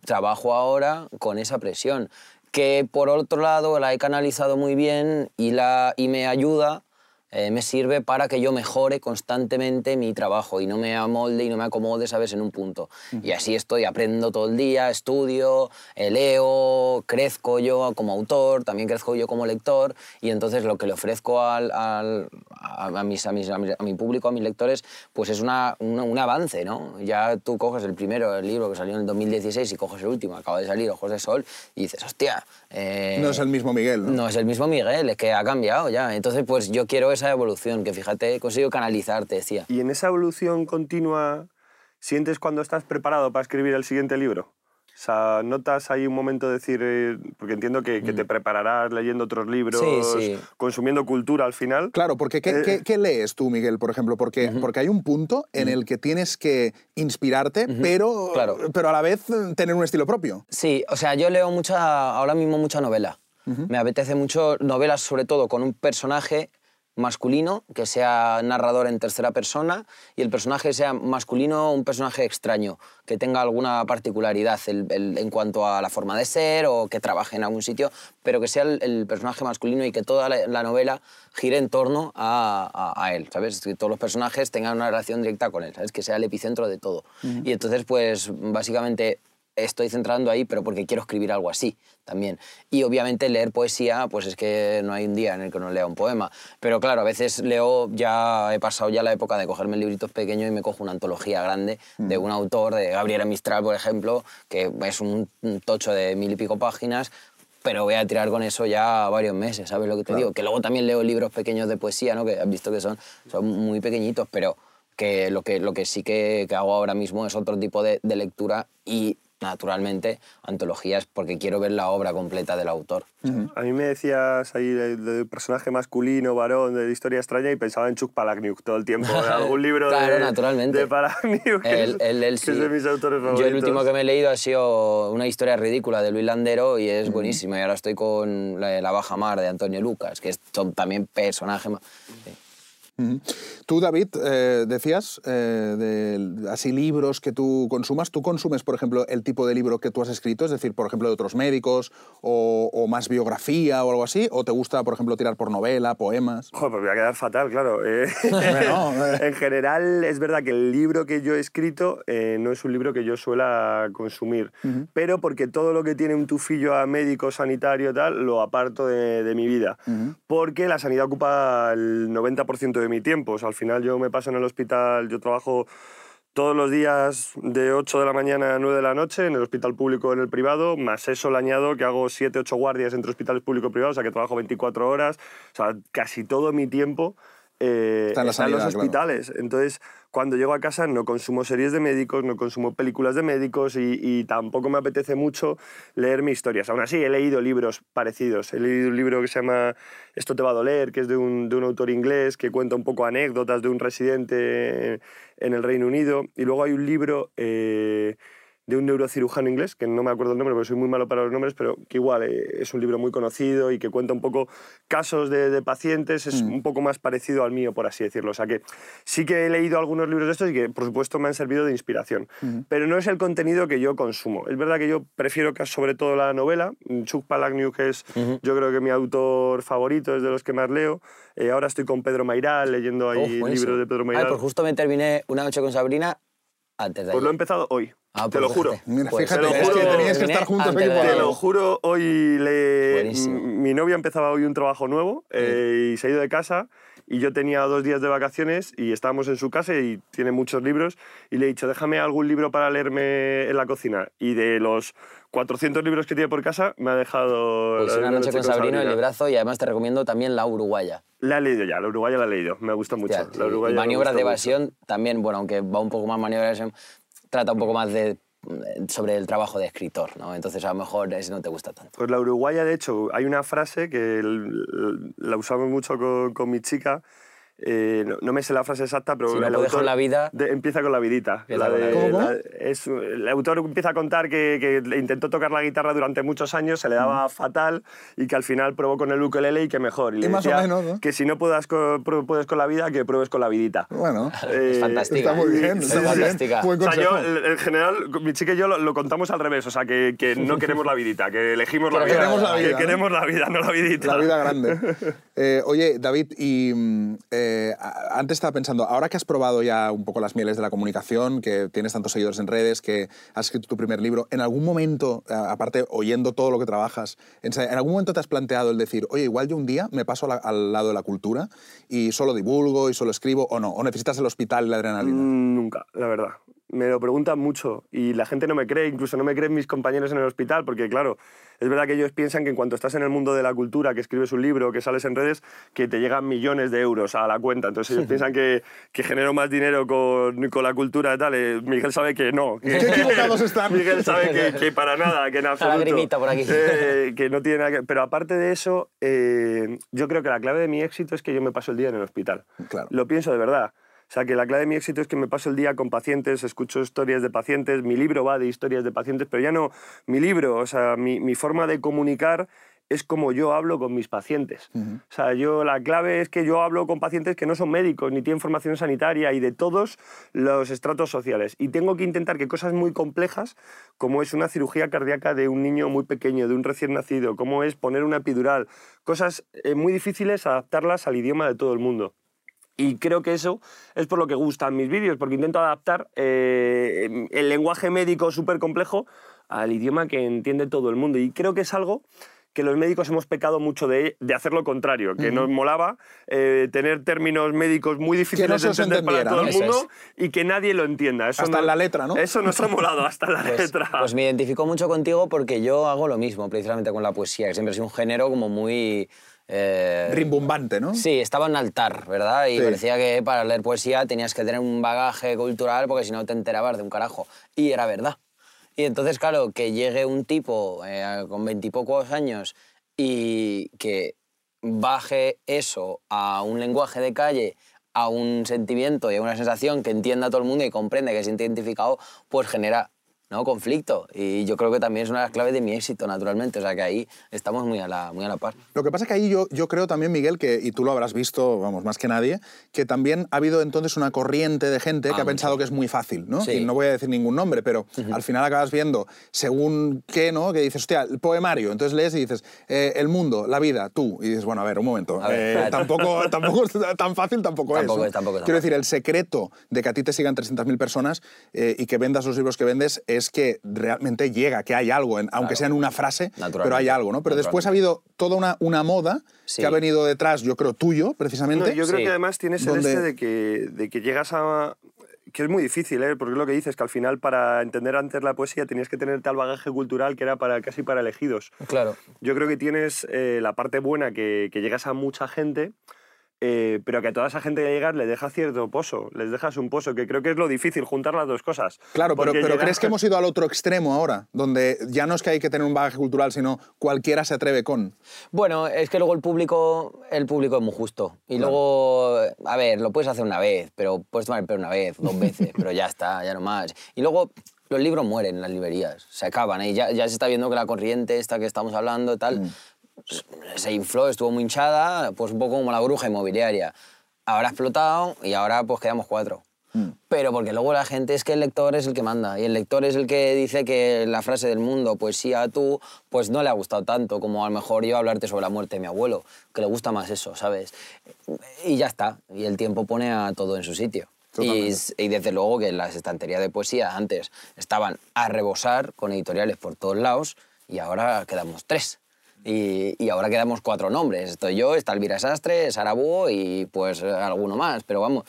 trabajo ahora con esa presión, que por otro lado la he canalizado muy bien y, la, y me ayuda eh, me sirve para que yo mejore constantemente mi trabajo y no me amolde y no me acomode, ¿sabes?, en un punto. Y así estoy, aprendo todo el día, estudio, eh, leo, crezco yo como autor, también crezco yo como lector y entonces lo que le ofrezco al, al- a, a mis, a, mis- a mi- a mi público, a mis lectores, pues es una, una- un avance, ¿no? Ya tú coges el primero, el libro que salió en el 2016 y coges el último, acaba de salir, Ojos de Sol, y dices, hostia... eh, No es el mismo Miguel, ¿no? no es el mismo Miguel, es que ha cambiado ya. Entonces, pues yo quiero esa evolución, que fíjate, he conseguido canalizar, te decía. Y en esa evolución continua, ¿sientes cuando estás preparado para escribir el siguiente libro? O sea, ¿notas ahí un momento de decir, eh, porque entiendo que, que te prepararás leyendo otros libros, Mm. Sí, sí. consumiendo cultura al final? Claro, porque ¿qué, Eh, qué- qué lees tú, Miguel, por ejemplo? Porque, porque hay un punto en el que tienes que inspirarte, pero, Claro. pero a la vez eh, tener un estilo propio. Sí, o sea, yo leo mucha, ahora mismo mucha novela. Me apetece mucho novelas, sobre todo con un personaje masculino que sea narrador en tercera persona y el personaje sea masculino, un personaje extraño, que tenga alguna particularidad el- el- en cuanto a la forma de ser o que trabaje en algún sitio, pero que sea el, el personaje masculino y que toda la, la novela gire en torno a, a- a él, ¿sabes? Que todos los personajes tengan una relación directa con él, ¿sabes? Que sea el epicentro de todo. Y entonces, pues, básicamente estoy centrando ahí, pero porque quiero escribir algo así también. Y obviamente leer poesía, pues es que no hay un día en el que no lea un poema. Pero claro, a veces leo, ya he pasado ya la época de cogerme libritos pequeños y me cojo una antología grande de un autor, de Gabriela Mistral, por ejemplo, que es un, un tocho de mil y pico páginas, pero voy a tirar con eso ya varios meses, ¿sabes lo que te digo? Que luego también leo libros pequeños de poesía, ¿no? Que has visto que son, son muy pequeñitos, pero que lo que, lo que sí que, que hago ahora mismo es otro tipo de, de lectura y naturalmente antologías porque quiero ver la obra completa del autor. A mí me decías ahí de, de personaje masculino, varón, de historia extraña y pensaba en Chuck Palahniuk todo el tiempo, de algún libro Claro, de, naturalmente. de Palahniuk, que, Él- es, él- él que es de sí. mis autores favoritos. Yo el último que me he leído ha sido una historia ridícula de Luis Landero y es buenísima. Y ahora estoy con la, La Baja Mar de Antonio Lucas, que es- son también personajes... sí. Tú, David, eh, decías, eh, de, así libros que tú consumas, ¿tú consumes, por ejemplo, el tipo de libro que tú has escrito, es decir, por ejemplo, de otros médicos, o, o más biografía o algo así? ¿O te gusta, por ejemplo, tirar por novela, poemas? Joder, pues voy a quedar fatal, claro. eh. En general, es verdad que el libro que yo he escrito eh, no es un libro que yo suela consumir, pero porque todo lo que tiene un tufillo a médico, sanitario, tal, lo aparto de, de mi vida. Porque la sanidad ocupa el 90% de mi tiempo. O sea, al final yo me paso en el hospital, yo trabajo todos los días de 8 de la mañana a 9 de la noche en el hospital público en el privado, más eso le añado que hago 7, 8 guardias entre hospitales público y privado, o sea que trabajo 24 horas, o sea, casi todo mi tiempo eh, Está en la está en los sanidad, claro. hospitales. Entonces, cuando llego a casa no consumo series de médicos, no consumo películas de médicos y, y tampoco me apetece mucho leer mis historias. Aún así, he leído libros parecidos. He leído un libro que se llama Esto te va a doler, que es de un, de un autor inglés que cuenta un poco anécdotas de un residente en el Reino Unido. Y luego hay un libro eh, de un neurocirujano inglés, que no me acuerdo el nombre porque soy muy malo para los nombres, pero que igual eh, es un libro muy conocido y que cuenta un poco casos de, de pacientes, es un poco más parecido al mío, por así decirlo. O sea que sí que he leído algunos libros de estos y que, por supuesto, me han servido de inspiración. Pero no es el contenido que yo consumo. Es verdad que yo prefiero que sobre todo la novela. Chuck Palahniuk es, yo creo que mi autor favorito, es de los que más leo. Eh, ahora estoy con Pedro Mairal, leyendo ahí libros de Pedro Ay, Mairal. pues justo me terminé Una noche con Sabrina antes de Pues lo he ayer. empezado hoy. Ah, te pues lo juro. Mira, Pues fíjate, te lo es que juro, teníais que estar juntos Te ayer. algo. lo juro, hoy le... Mi novia empezaba hoy un trabajo nuevo eh, y se ha ido de casa y yo tenía dos días de vacaciones y estábamos en su casa y tiene muchos libros y le he dicho, déjame algún libro para leerme en la cocina. Y de los 400 libros que tiene por casa, me ha dejado... Pues la Una noche con Sabrina, el librazo, y además te recomiendo también La Uruguaya. La he leído ya, la uruguaya la he leído, me gusta mucho. Hostia, la uruguaya maniobras de mucho. evasión también, bueno, aunque va un poco más maniobras de evasión, trata un poco más de sobre el trabajo de escritor, ¿no? Entonces a lo mejor ese no te gusta tanto. Pues la uruguaya, de hecho, hay una frase que la usamos mucho con mi chica. Eh, no, no me sé la frase exacta, pero Si el autor con la vida- de- empieza con la vidita. La con de-. ¿Cómo? la- es, el autor empieza a contar que, que intentó tocar la guitarra durante muchos años, se le daba fatal y que al final probó con el ukelele y que mejor. Y, le Y más o decía menos, ¿no? que si no puedas co- pro- puedes con la vida, que pruebes con la vidita. Bueno, Eh, Es fantástica. está muy bien, Es está muy bien. fantástica. Buen O sea, yo, en en general, mi chica y yo lo, lo contamos al revés, o sea, que, que no queremos la vidita, que elegimos la vida. Queremos la vida, Que ¿no? queremos la vida, no la vidita. La vida grande. Eh, oye, David, y mm, eh, antes estaba pensando, ahora que has probado ya un poco las mieles de la comunicación, que tienes tantos seguidores en redes, que has escrito tu primer libro, ¿en algún momento, aparte oyendo todo lo que trabajas, en, se- ¿en algún momento te has planteado el decir, oye, igual yo un día me paso al lado de la cultura y solo divulgo y solo escribo, o no? ¿O necesitas el hospital y la adrenalina? Mm, Nunca, la verdad. Me lo preguntan mucho y la gente no me cree, incluso no me creen mis compañeros en el hospital, porque claro, es verdad que ellos piensan que en cuanto estás en el mundo de la cultura, que escribes un libro, que sales en redes, que te llegan millones de euros a la cuenta. Entonces ellos piensan que, que genero más dinero con, con la cultura y tal. Eh, Miguel sabe que no. Que, Qué equivocados están. Miguel sabe que, que para nada, que en absoluto. lagrimita por aquí. Eh, que no tiene nada que... Pero aparte de eso, eh, yo creo que la clave de mi éxito es que yo me paso el día en el hospital. Claro. Lo pienso de verdad. O sea, que la clave de mi éxito es que me paso el día con pacientes, escucho historias de pacientes, mi libro va de historias de pacientes, pero ya no mi libro, o sea, mi, mi forma de comunicar es como yo hablo con mis pacientes. O sea, yo, la clave es que yo hablo con pacientes que no son médicos, ni tienen formación sanitaria y de todos los estratos sociales. Y tengo que intentar que cosas muy complejas, como es una cirugía cardíaca de un niño muy pequeño, de un recién nacido, como es poner una epidural, cosas eh, muy difíciles, adaptarlas al idioma de todo el mundo. Y creo que eso es por lo que gustan mis vídeos, porque intento adaptar eh, el lenguaje médico súper complejo al idioma que entiende todo el mundo. Y creo que es algo que los médicos hemos pecado mucho de, de hacer lo contrario, que nos molaba eh, tener términos médicos muy difíciles no de entender para todo ¿no? el mundo y que nadie lo entienda. Eso Hasta no- en la letra, ¿no? Eso nos ha molado, hasta en la Pues, letra. pues me identifico mucho contigo porque yo hago lo mismo, precisamente con la poesía, que siempre ha sido un género como muy... eh, Rimbombante, ¿no? Sí, estaba en altar, ¿verdad? Y Sí. parecía que para leer poesía tenías que tener un bagaje cultural porque si no te enterabas de un carajo. Y era verdad. Y entonces, claro, que llegue un tipo eh, con veintipocos años y que baje eso a un lenguaje de calle, a un sentimiento y a una sensación que entienda todo el mundo y comprende que se siente identificado, pues genera ¿no? Conflicto. Y yo creo que también es una de las claves de mi éxito, naturalmente. O sea, que ahí estamos muy a la, muy a la par. Lo que pasa es que ahí yo, yo creo también, Miguel, que, y tú lo habrás visto, vamos, más que nadie, que también ha habido entonces una corriente de gente que Ah, ha pensado que es muy fácil, ¿no? Sí. Y no voy a decir ningún nombre, pero al final acabas viendo, según qué, ¿no? Que dices, hostia, el poemario. Entonces lees y dices, eh, el mundo, la vida, tú. Y dices, bueno, a ver, un momento. Ver, eh, tampoco, tampoco es tan fácil, tampoco, Tampoco es. ¿no? es, tampoco Quiero decir, el secreto de que a ti te sigan 300.000 personas eh, y que vendas los libros que vendes es que realmente llega, que hay algo, en- aunque Claro. sea en una frase, pero hay algo, ¿no? Pero después ha habido toda una, una moda Sí. que ha venido detrás, yo creo, tuyo, precisamente. No, yo creo Sí. que además tienes el Donde- este de que, de que llegas a... que es muy difícil, ¿eh? porque es lo que dices, que al final para entender antes la poesía tenías que tener tal bagaje cultural que era para, casi para elegidos. Claro. Yo creo que tienes eh, la parte buena que, que llegas a mucha gente, eh, pero que a toda esa gente que llegas le deja cierto pozo, les dejas un pozo, que creo que es lo difícil, juntar las dos cosas. Claro, pero, pero llegas- ¿crees que hemos ido al otro extremo ahora? Donde ya no es que hay que tener un bagaje cultural, sino cualquiera se atreve con. Bueno, es que luego el público, el público es muy justo. Y luego, a ver, lo puedes hacer una vez, pero puedes tomar el pelo una vez, dos veces, pero ya está, ya no más. Y luego los libros mueren en las librerías, se acaban. Y ya, ya se está viendo que la corriente esta que estamos hablando, tal, pues, se infló, estuvo muy hinchada, pues un poco como la bruja inmobiliaria. Ahora ha explotado y ahora pues quedamos cuatro. Pero porque luego la gente es que el lector es el que manda y el lector es el que dice que la frase del mundo, poesía tú, pues no le ha gustado tanto como a lo mejor yo hablarte sobre la muerte de mi abuelo, que le gusta más eso, ¿sabes? Y ya está, y el tiempo pone a todo en su sitio. Y, y desde luego que las estanterías de poesía antes estaban a rebosar con editoriales por todos lados y ahora quedamos tres. Y, ahora quedamos cuatro nombres. Estoy yo, está Elvira Sastre, Sara Búho y pues alguno más. Pero vamos,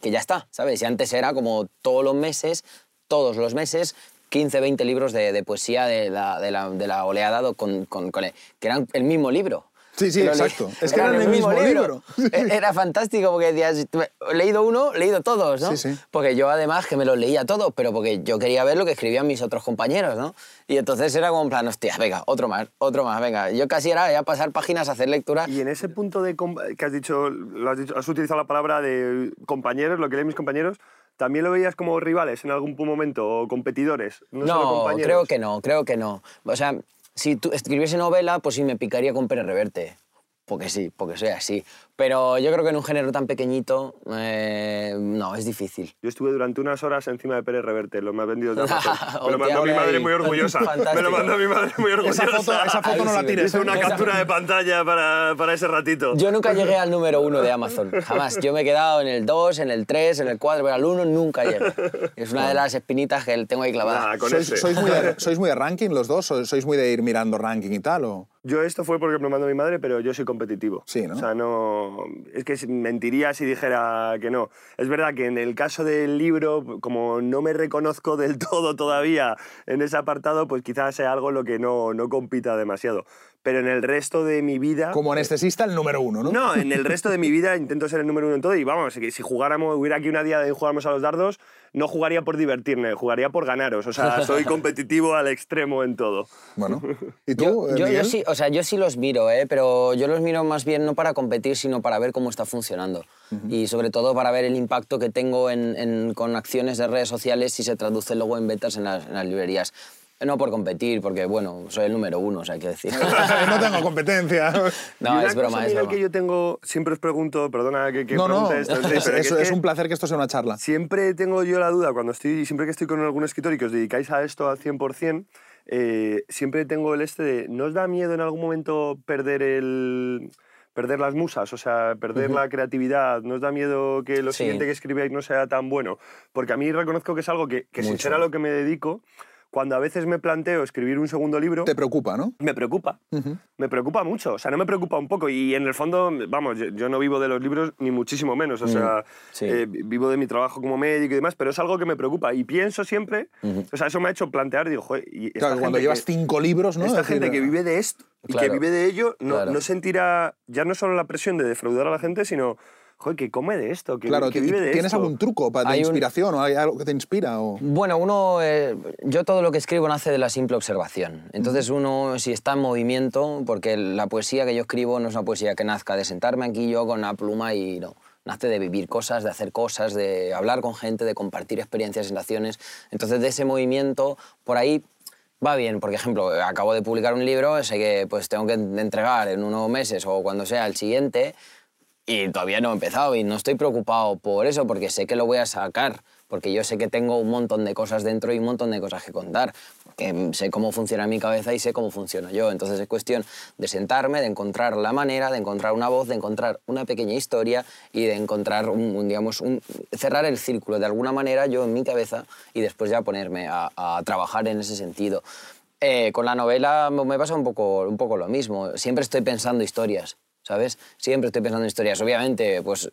que ya está, ¿sabes? Y antes era como todos los meses, todos los meses, 15, 20 libros de, de poesía de la, de la, oleada con, con- con que eran el mismo libro. Sí, sí, exacto. Es que eran el mismo libro. E- Era fantástico porque decías, he leído uno, he leído todos, ¿no? Sí, sí. Porque yo además que me los leía todos, pero porque yo quería ver lo que escribían mis otros compañeros, ¿no? Y entonces era como en plan, hostia, venga, otro más, otro más, venga. Yo casi era ya pasar páginas, hacer lectura. Y en ese punto de que has dicho, lo has, dicho- has utilizado la palabra de compañeros, lo que leen mis compañeros, ¿también lo veías como rivales en algún momento o competidores? No, solo No, compañeros. creo que no, creo que no. O sea, si tú escribiese novela, pues sí me picaría con Pérez Reverte. Porque sí, porque soy así. Pero yo creo que en un género tan pequeñito, eh, no, es difícil. Yo estuve durante unas horas encima de Pérez Reverte, lo me ha vendido de Amazon. Me lo mandó mi madre muy orgullosa. Me lo mandó mi madre muy orgullosa. Esa foto, esa foto no la tires. Hice una ¿eh? captura de pantalla para, para ese ratito. Yo nunca llegué al número uno de Amazon, jamás. Yo me he quedado en el 2, en el 3, en el 4, pero al 1 nunca llegué. Es una de las espinitas que tengo ahí clavada. Nah, con ¿Sois, ese. sois muy de, sois muy de ranking los dos? ¿Sois sois muy de ir mirando ranking y tal? O? Yo esto fue porque me lo mandó mi madre, pero yo soy competitivo. Sí, ¿no? O sea, no... Es que mentiría si dijera que no. Es verdad que en el caso del libro, como no me reconozco del todo todavía en ese apartado, pues quizás sea algo en lo que no, no compita demasiado. Pero en el resto de mi vida... Como anestesista, el número uno, ¿no? No, en el resto de mi vida intento ser el número uno en todo y vamos, si jugáramos, hubiera aquí una día de jugáramos a los dardos, no jugaría por divertirme, jugaría por ganaros. O sea, soy competitivo al extremo en todo. Bueno. ¿Y tú, Yo, eh, yo- yo sí, o sea, yo sí los miro, ¿eh? pero yo los miro más bien no para competir, sino para ver cómo está funcionando. Y sobre todo para ver el impacto que tengo en- en- con acciones de redes sociales si se traduce luego en ventas en las, en las librerías. No por competir, porque bueno, soy el número uno, o sea, hay que decir. no tengo competencia. No, es broma, cosa, es broma. que yo tengo, siempre os pregunto, perdona que, que no, no, pregunte esto, sí, es, pero que es- es es un placer que esto sea una charla. Siempre tengo yo la duda, cuando estoy, siempre que estoy con algún escritor y que os dedicáis a esto al 100%, eh, siempre tengo el este de, ¿no os da miedo en algún momento perder el perder las musas, o sea, perder la creatividad, ¿no os da miedo que lo Sí. siguiente que escribáis no sea tan bueno? Porque a mí reconozco que es algo que, que sin Mucho. ser a lo que me dedico, cuando a veces me planteo escribir un segundo libro, Te preocupa, ¿no? me preocupa. Me preocupa mucho. O sea, no me preocupa un poco. Y en el fondo, vamos, yo, yo no vivo de los libros ni muchísimo menos. O sea, sí. eh, vivo de mi trabajo como médico y demás, pero es algo que me preocupa. Y pienso siempre, o sea, eso me ha hecho plantear, digo, joder, y esta Claro, cuando llevas que- cinco libros, ¿no? Esta decir, gente que vive de esto y Claro. que vive de ello, no, Claro. no sentirá ya no solo la presión de defraudar a la gente, sino, joder, que come de esto, que, Claro, que ¿y vive de ¿tienes esto. algún truco para, de Hay un- inspiración o hay algo que te inspira? O... Bueno, uno, eh, yo todo lo que escribo nace de la simple observación. Entonces uno, si está en movimiento, porque la poesía que yo escribo no es una poesía que nazca de sentarme aquí yo con una pluma y no. nace de vivir cosas, de hacer cosas, de hablar con gente, de compartir experiencias, sensaciones. Entonces, de ese movimiento, por ahí va bien. Por ejemplo, acabo de publicar un libro, sé que pues, tengo que entregar en unos meses o cuando sea el siguiente, y todavía no he empezado y no estoy preocupado por eso porque sé que lo voy a sacar, porque yo sé que tengo un montón de cosas dentro y un montón de cosas que contar, que sé cómo funciona mi cabeza y sé cómo funciono yo. Entonces es cuestión de sentarme, de encontrar la manera, de encontrar una voz, de encontrar una pequeña historia y de encontrar, un, digamos, un, cerrar el círculo de alguna manera yo en mi cabeza y después ya ponerme a, a trabajar en ese sentido. Eh, con la novela me pasa un poco, un poco lo mismo. Siempre estoy pensando historias. ¿Sabes? Siempre estoy pensando en historias. Obviamente, pues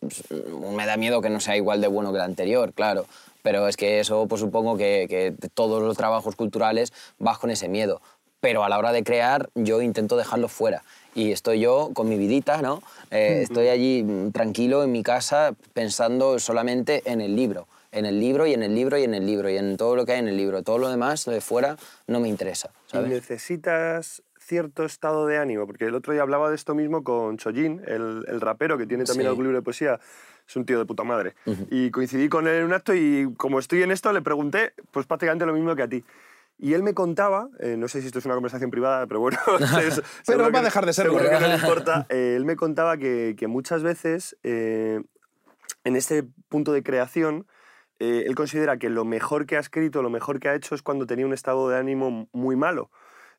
me da miedo que no sea igual de bueno que el anterior, claro. Pero es que eso, pues supongo que, que todos los trabajos culturales vas con ese miedo. Pero a la hora de crear, yo intento dejarlo fuera. Y estoy yo con mi vidita, ¿no? Eh, estoy allí mm, tranquilo en mi casa pensando solamente en el libro. En el libro y en el libro y en el libro y en todo lo que hay en el libro. Todo lo demás, lo de fuera, no me interesa. ¿sabes? ¿Y necesitas cierto estado de ánimo, porque el otro día hablaba de esto mismo con Chojin, el, el rapero que tiene también Sí. algún libro de poesía, es un tío de puta madre. Y coincidí con él en un acto y como estoy en esto le pregunté pues prácticamente lo mismo que a ti. Y él me contaba, eh, no sé si esto es una conversación privada, pero bueno, es- seguro va a dejar de serlo. seguro que no le importa. Eh, él me contaba que, que muchas veces eh, en este punto de creación, él considera que lo mejor que ha escrito, lo mejor que ha hecho es cuando tenía un estado de ánimo muy malo.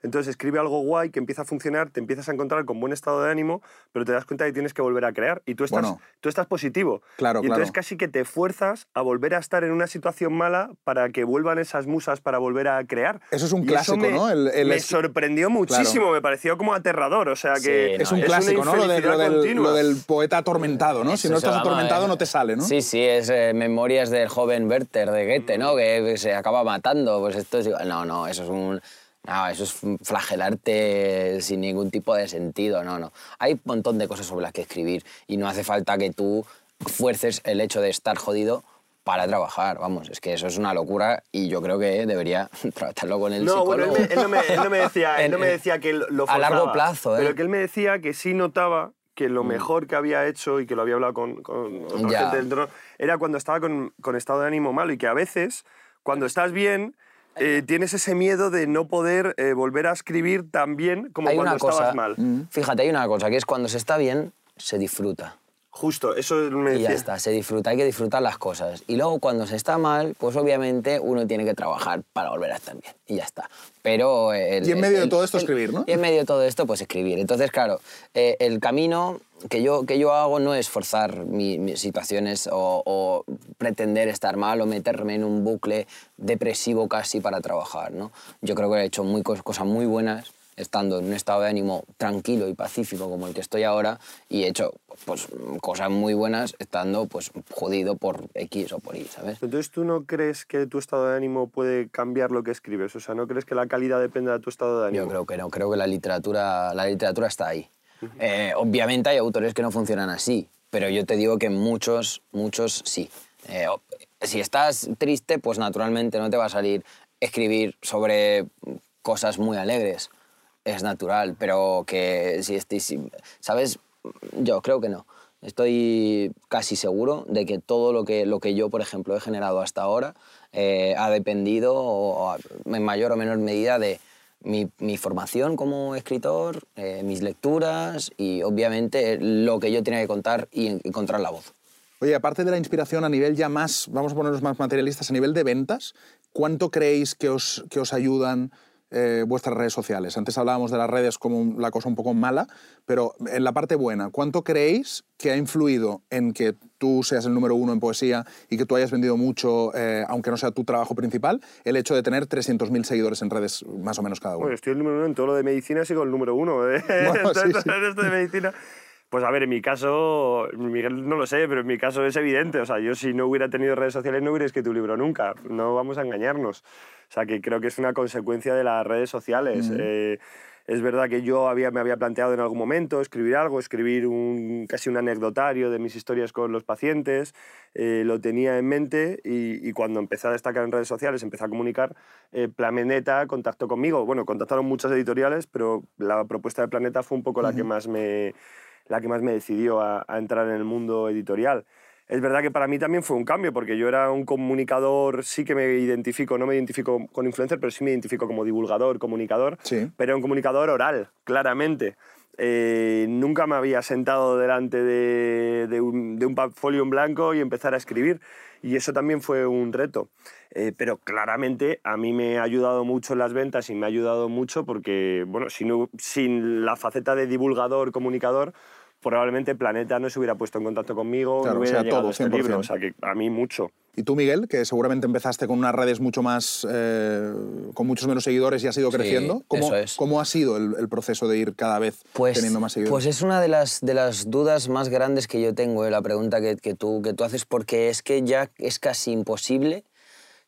Entonces escribe algo guay que empieza a funcionar, te empiezas a encontrar con buen estado de ánimo, pero te das cuenta que tienes que volver a crear. Y tú estás, Bueno. tú estás positivo. Claro, y entonces claro. casi que te fuerzas a volver a estar en una situación mala para que vuelvan esas musas para volver a crear. Eso es un Y clásico, me, ¿no? El- el me sorprendió muchísimo, me pareció como aterrador. O sea que Sí, no, Es un es clásico, ¿no? Lo, de- infelicidad lo del, continua. lo del poeta atormentado, ¿no? si no estás atormentado eh, no te sale, ¿no? Sí, sí, es eh, Memorias del joven Werther de Goethe, ¿no? Que se acaba matando. Pues esto es igual. No, no, eso es un. No, eso es flagelarte sin ningún tipo de sentido, no, no. Hay un montón de cosas sobre las que escribir y no hace falta que tú fuerces el hecho de estar jodido para trabajar, vamos, es que eso es una locura y yo creo que debería tratarlo con el No, bueno, psicólogo. él, me- él no me, él no me decía, él no me En- decía que lo a largo forzaba, plazo, ¿eh? Pero que él me decía que sí notaba que lo mejor que había hecho y que lo había hablado con, con otra gente del entorno era cuando estaba con, con estado de ánimo malo y que a veces, cuando estás bien, eh, tienes ese miedo de no poder eh, volver a escribir tan bien como hay cuando una estabas cosa, mal. fíjate, hay una cosa, que es cuando se está bien, se disfruta. Justo, eso me Y decía. ya está, se disfruta, hay que disfrutar las cosas. Y luego cuando se está mal, pues obviamente uno tiene que trabajar para volver a estar bien. Y ya está. Pero... el- Y en medio de todo esto el- escribir, ¿no? Y en medio de todo esto, pues escribir. Entonces, claro, eh, el camino que yo, que yo hago no es forzar mi- mis situaciones o, o pretender estar mal o meterme en un bucle depresivo casi para trabajar, ¿no? Yo creo que he hecho muy, cos- cosas muy buenas estando en un estado de ánimo tranquilo y pacífico como el que estoy ahora y he hecho pues, cosas muy buenas estando pues, jodido por X o por Y, ¿sabes? Entonces, ¿tú no crees que tu estado de ánimo puede cambiar lo que escribes? O sea, ¿no crees que la calidad dependa de tu estado de ánimo? Yo creo que no, creo que la literatura, la literatura está ahí. Eh, obviamente hay autores que no funcionan así, pero yo te digo que muchos, muchos sí. Eh, si estás triste, pues naturalmente no te va a salir escribir sobre cosas muy alegres. Es natural, pero que si estés... ¿Sabes? Yo creo que no. Estoy casi seguro de que todo lo que, lo que yo, por ejemplo, he generado hasta ahora eh, ha dependido o- en mayor o menor medida de mi, formación como escritor, eh, mis lecturas y obviamente lo que yo tenía que contar y en- encontrar la voz. Oye, aparte de la inspiración a nivel ya más, vamos a ponernos más materialistas, a nivel de ventas, ¿cuánto creéis que os, que os ayudan eh, vuestras redes sociales? Antes hablábamos de las redes como la cosa un poco mala, pero en la parte buena, ¿cuánto creéis que ha influido en que tú seas el número uno en poesía y que tú hayas vendido mucho, eh, aunque no sea tu trabajo principal, el hecho de tener 300.000 seguidores en redes más o menos cada uno? Bueno, estoy el número uno en todo lo de medicina, sigo el número uno. ¿eh? Bueno, sí, sí. de medicina. Pues a ver, en mi caso, Miguel no lo sé, pero en mi caso es evidente. O sea, yo si no hubiera tenido redes sociales no hubiera escrito un libro nunca. No vamos a engañarnos. O sea, que creo que es una consecuencia de las redes sociales. Eh, es verdad que yo había, me había planteado en algún momento escribir algo, escribir un, casi un anecdotario de mis historias con los pacientes. Eh, lo tenía en mente y, y cuando empecé a destacar en redes sociales, empecé a comunicar, eh, Planeta contactó conmigo. Bueno, contactaron muchas editoriales, pero la propuesta de Planeta fue un poco la que más me la que más me decidió a, a entrar en el mundo editorial. es verdad que para mí también fue un cambio, porque yo era un comunicador, sí que me identifico, no me identifico con influencer, pero sí me identifico como divulgador, comunicador, Sí. pero un comunicador oral, claramente. Eh, nunca me había sentado delante de, de un, de un folio en blanco y empezar a escribir. Y eso también fue un reto. Eh, pero claramente a mí me ha ayudado mucho en las ventas y me ha ayudado mucho porque, bueno, si no- sin la faceta de divulgador, comunicador, probablemente Planeta no se hubiera puesto en contacto conmigo, Claro, no o hubiera sea, llegado todo, este 100%. libro. O sea, que a mí mucho. Y tú, Miguel, que seguramente empezaste con unas redes mucho más, eh, con muchos menos seguidores y has ido Sí, creciendo. ¿Cómo, eso es. ¿Cómo ha sido el, el proceso de ir cada vez Pues, teniendo más seguidores? pues es una de las, de las dudas más grandes que yo tengo, eh, la pregunta que, que tú, que tú haces, porque es que ya es casi imposible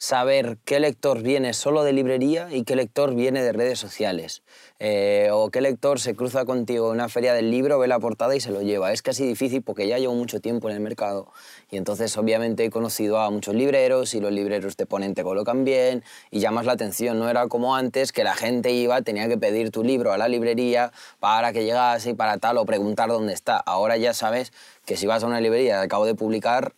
saber qué lector viene solo de librería y qué lector viene de redes sociales. Eh, o qué lector se cruza contigo en una feria del libro, ve la portada y se lo lleva. Es casi difícil porque ya llevo mucho tiempo en el mercado y entonces obviamente he conocido a muchos libreros y los libreros te ponen, te colocan bien y llamas la atención. No era como antes que la gente iba, tenía que pedir tu libro a la librería para que llegase y para tal o preguntar dónde está. Ahora ya sabes que si vas a una librería acabo de publicar,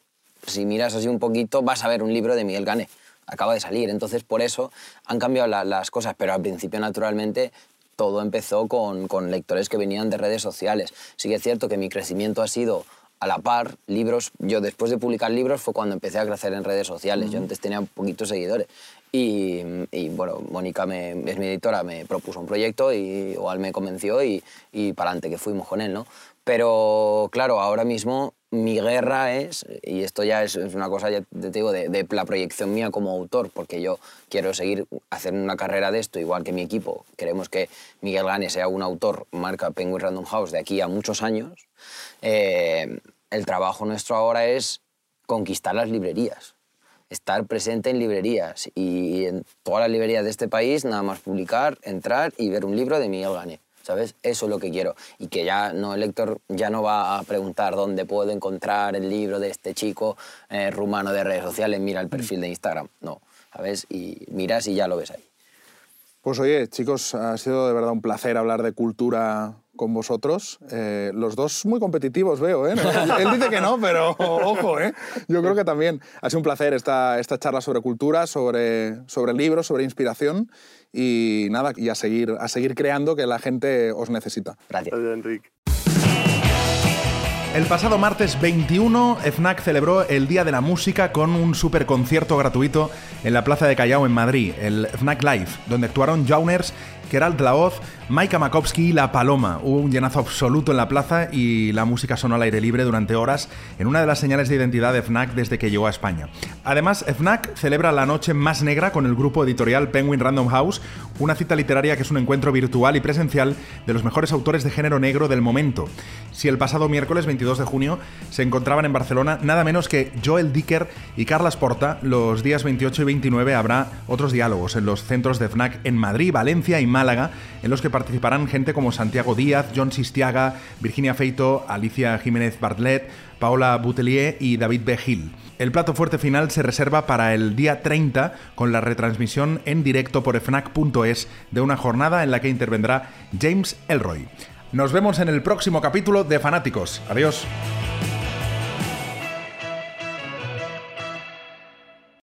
si miras así un poquito vas a ver un libro de Miguel Gané. Acaba de salir, entonces por eso han cambiado la- las cosas, pero al principio naturalmente todo empezó con, con lectores que venían de redes sociales. Sí que es cierto que mi crecimiento ha sido a la par, libros, yo después de publicar libros fue cuando empecé a crecer en redes sociales, yo antes tenía poquitos seguidores. Y, y, bueno, Mónica me- es mi editora, me propuso un proyecto y igual me convenció y, y para adelante que fuimos con él, ¿no? Pero claro, ahora mismo mi guerra es, y esto ya es, una cosa, te digo, de, de la proyección mía como autor, porque yo quiero seguir haciendo una carrera de esto, igual que mi equipo. Queremos que Miguel Gane sea un autor, marca Penguin Random House, de aquí a muchos años. Eh, el trabajo nuestro ahora es conquistar las librerías, estar presente en librerías y en todas las librerías de este país, nada más publicar, entrar y ver un libro de Miguel Gane. ¿Sabes? Eso es lo que quiero. Y que ya no, el lector ya no va a preguntar dónde puedo encontrar el libro de este chico eh, rumano de redes sociales, mira el perfil de Instagram. No, ¿sabes? Y miras y ya lo ves ahí. Pues oye, chicos, ha sido de verdad un placer hablar de cultura con vosotros. Eh, los dos muy competitivos, veo, ¿eh? Él dice que no, pero ojo, ¿eh? Yo creo que también ha sido un placer esta, esta charla sobre cultura, sobre, sobre libros, sobre inspiración y nada, y a seguir, a seguir creando que la gente os necesita. Gracias. Enrique. El pasado martes 21, FNAC celebró el Día de la Música con un super concierto gratuito en la Plaza de Callao en Madrid, el FNAC Live, donde actuaron Jauners, Gerald Laoz, Maika Makowski y La Paloma. Hubo un llenazo absoluto en la plaza y la música sonó al aire libre durante horas en una de las señales de identidad de FNAC desde que llegó a España. Además, FNAC celebra la noche más negra con el grupo editorial Penguin Random House, una cita literaria que es un encuentro virtual y presencial de los mejores autores de género negro del momento. Si el pasado miércoles 22 de junio se encontraban en Barcelona nada menos que Joel Dicker y Carlas Porta, los días 28 y 29 habrá otros diálogos en los centros de FNAC en Madrid, Valencia y Málaga, en los que participarán gente como Santiago Díaz, John Sistiaga, Virginia Feito, Alicia Jiménez Bartlett, Paola Boutelier y David B. Gil. El plato fuerte final se reserva para el día 30 con la retransmisión en directo por fnac.es de una jornada en la que intervendrá James Elroy. Nos vemos en el próximo capítulo de Fanáticos. Adiós.